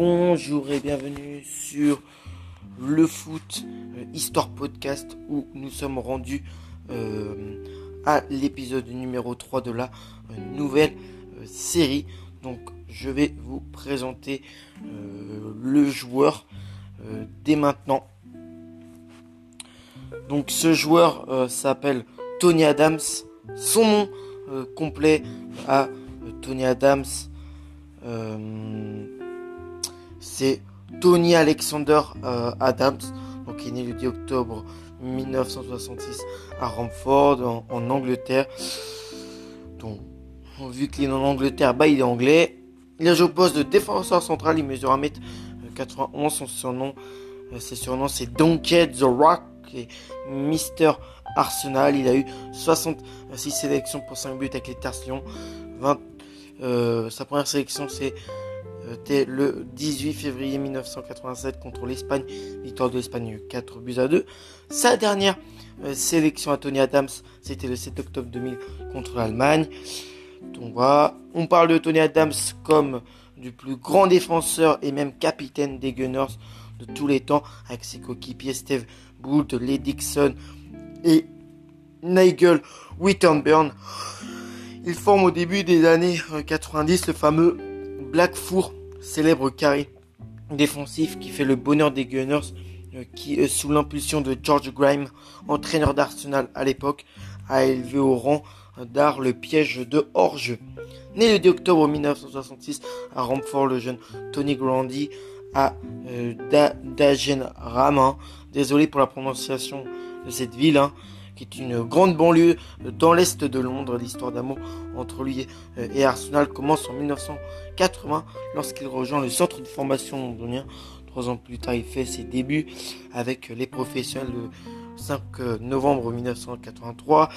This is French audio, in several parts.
Bonjour et bienvenue sur le foot euh, Histoire Podcast où nous sommes rendus euh, à l'épisode numéro 3 de la euh, nouvelle série. Donc je vais vous présenter le joueur dès maintenant. Donc ce joueur s'appelle Tony Adams. Son nom complet à Tony Adams c'est Tony Alexander euh, Adams, donc il est né le 10 octobre 1966 à Romford en, Angleterre. Donc, vu qu'il est en Angleterre, bah, il est anglais. Il a joué au poste de défenseur central, il mesure 1m91, son surnom, euh, ses surnoms c'est Donkey The Rock et Mister Arsenal. Il a eu 66 sélections pour 5 buts avec les Terres Lyon. sa première sélection c'est c'était le 18 février 1987 contre l'Espagne. Victoire de l'Espagne 4 buts à 2. Sa dernière euh, sélection à Tony Adams, c'était le 7 octobre 2000 contre l'Allemagne. On parle de Tony Adams comme du plus grand défenseur et même capitaine des Gunners de tous les temps avec ses coéquipiers Steve Boult, Lee Dixon et Nigel Wittenburn. Il forme au début des années 90 le fameux Black Four célèbre carré défensif qui fait le bonheur des Gunners, euh, qui, euh, sous l'impulsion de George Grime, entraîneur d'Arsenal à l'époque, a élevé au rang d'art le piège de hors-jeu. Né le 10 octobre 1966 à Romford, le jeune Tony Grandy à euh, Dagen Ramin. Désolé pour la prononciation de cette ville. Hein qui est une grande banlieue dans l'est de Londres. L'histoire d'amour entre lui et Arsenal commence en 1980 lorsqu'il rejoint le centre de formation londonien. Trois ans plus tard, il fait ses débuts avec les professionnels le 5 novembre 1983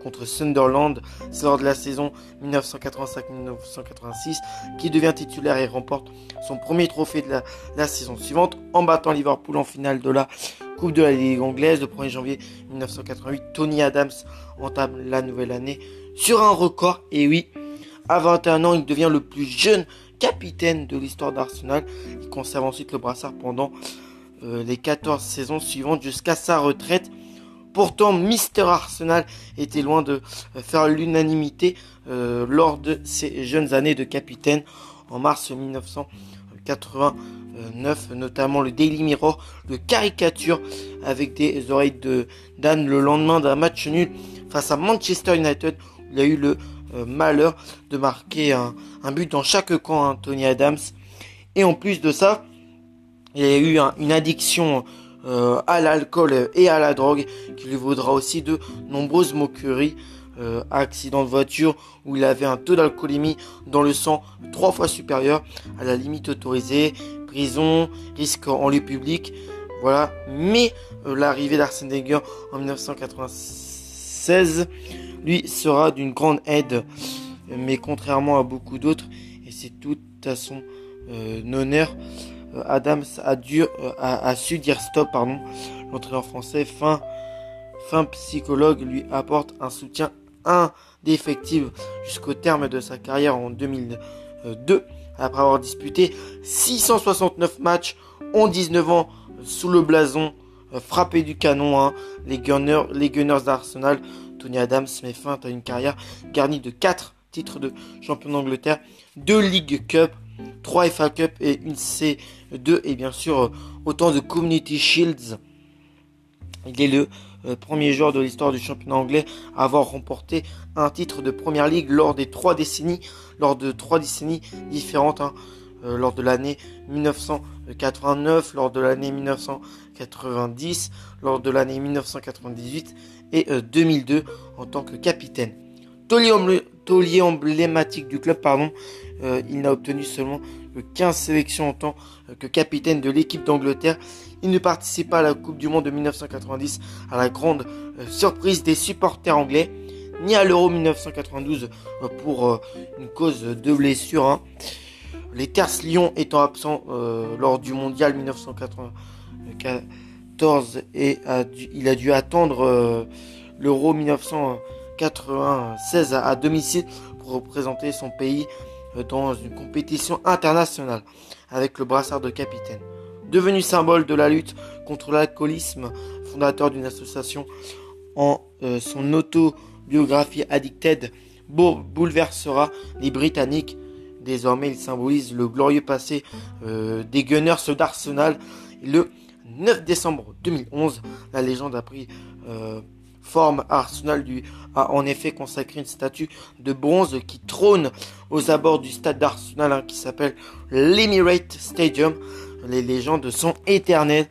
contre Sunderland. C'est lors de la saison 1985-1986 qui devient titulaire et remporte son premier trophée de la saison suivante en battant Liverpool en finale de la Coupe de la Ligue anglaise, le 1er janvier 1988, Tony Adams entame la nouvelle année sur un record. Et oui, à 21 ans, il devient le plus jeune capitaine de l'histoire d'Arsenal. Il conserve ensuite le brassard pendant euh, les 14 saisons suivantes jusqu'à sa retraite. Pourtant, Mister Arsenal était loin de euh, faire l'unanimité euh, lors de ses jeunes années de capitaine. En mars 1980, notamment le Daily Mirror, le caricature avec des oreilles de Dan le lendemain d'un match nul face à Manchester United. il a eu le euh, malheur de marquer un, but dans chaque camp, hein, Tony Adams. Et en plus de ça, il a eu une addiction euh, à l'alcool et à la drogue qui lui vaudra aussi de nombreuses moqueries. Euh, accident de voiture où il avait un taux d'alcoolémie dans le sang trois fois supérieur à la limite autorisée, prison, risque en lieu public, voilà. Mais euh, l'arrivée d'Arsène Wenger en 1996 lui sera d'une grande aide, mais contrairement à beaucoup d'autres, et c'est tout à son euh, honneur, euh, Adams a, su dire stop, pardon. L'entraîneur français, fin, fin psychologue, lui apporte un soutien indéfectible jusqu'au terme de sa carrière en 2002 après avoir disputé 669 matchs en 19 ans sous le blason euh, frappé du canon. Hein. Les Gunners, les Gunners d'Arsenal, Tony Adams met fin à une carrière garnie de 4 titres de champion d'Angleterre, 2 League Cup, 3 FA Cup et une C2 et bien sûr euh, autant de Community Shields. Il est le euh, premier joueur de l'histoire du championnat anglais à avoir remporté un titre de première ligue lors des trois décennies, lors de trois décennies différentes, hein, euh, lors de l'année 1989, lors de l'année 1990, lors de l'année 1998 et 2002 euh, en tant que capitaine. Taulier emblématique du club, pardon, il n'a obtenu seulement que 15 sélections en tant que capitaine de l'équipe d'Angleterre il ne participe pas à la Coupe du Monde de 1990 à la grande euh, surprise des supporters anglais, ni à l'Euro 1992 euh, pour euh, une cause de blessure. Hein. Les Terces Lyon étant absents lors du Mondial 1994 et il a dû attendre l'Euro 1996 à, domicile pour représenter son pays dans une compétition internationale avec le brassard de capitaine. Devenu symbole de la lutte contre l'alcoolisme, fondateur d'une association en son autobiographie Addicted, bouleversera les Britanniques. Désormais, il symbolise le glorieux passé des Gunners d'Arsenal. Le 9 décembre 2011, la légende a pris euh, forme. Arsenal lui a en effet consacré une statue de bronze qui trône aux abords du stade d'Arsenal hein, qui s'appelle l'Emirate Stadium. Les légendes sont éternelles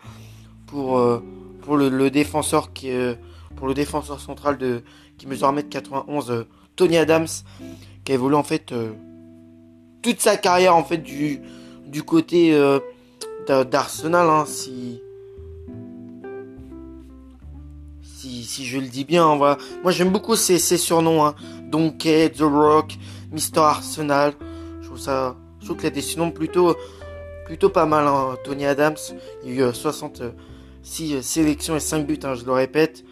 pour, euh, pour le, défenseur qui euh, pour le défenseur central de qui mesure 1m91 Tony Adams qui a évolué en fait toute sa carrière en fait du du côté d'Arsenal hein, si si, je le dis bien. Moi, j'aime beaucoup ces, surnoms. Hein. Donkey, The Rock, Mr. Arsenal. Je trouve ça. Je trouve qu'il a des surnoms plutôt, plutôt pas mal. Hein. Tony Adams, il a eu 66 euh, sélections et 5 buts, hein, je le répète.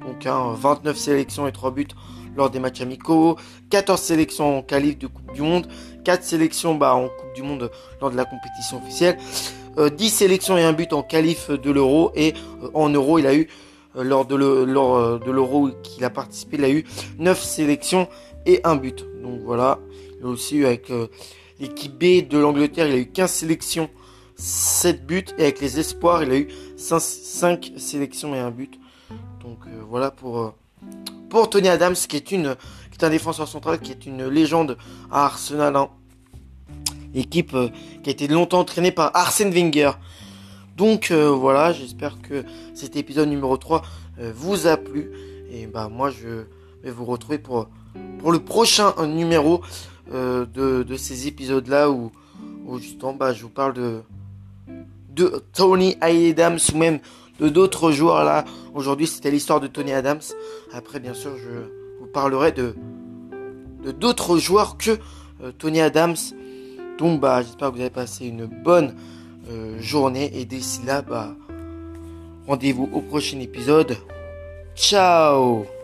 Donc 29 sélections et 3 buts lors des matchs amicaux, 14 sélections en qualif de Coupe du Monde, 4 sélections bah, en Coupe du Monde lors de la compétition officielle, 10 euh, sélections et un but en qualif de l'Euro et euh, en Euro il a eu euh, lors de l'Euro qu'il a participé, il a eu 9 sélections et un but. Donc voilà, il a aussi eu avec euh, l'équipe B de l'Angleterre, il a eu 15 sélections, 7 buts et avec les espoirs, il a eu 5, sélections et un but. Donc euh, voilà pour pour Tony Adams qui est une qui est un défenseur central qui est une légende à Arsenal. Hein. Équipe qui a été longtemps entraînée par Arsène Wenger. Donc euh, voilà, j'espère que cet épisode numéro 3 euh, vous a plu. Et bah moi je vais vous retrouver pour, pour le prochain numéro euh, de, ces épisodes là où, justement bah, je vous parle de, Tony Adams ou même de d'autres joueurs là. Aujourd'hui c'était l'histoire de Tony Adams. Après bien sûr je vous parlerai de d'autres joueurs que Tony Adams. Donc bah j'espère que vous avez passé une bonne euh, journée. Et d'ici là, bah, rendez-vous au prochain épisode. Ciao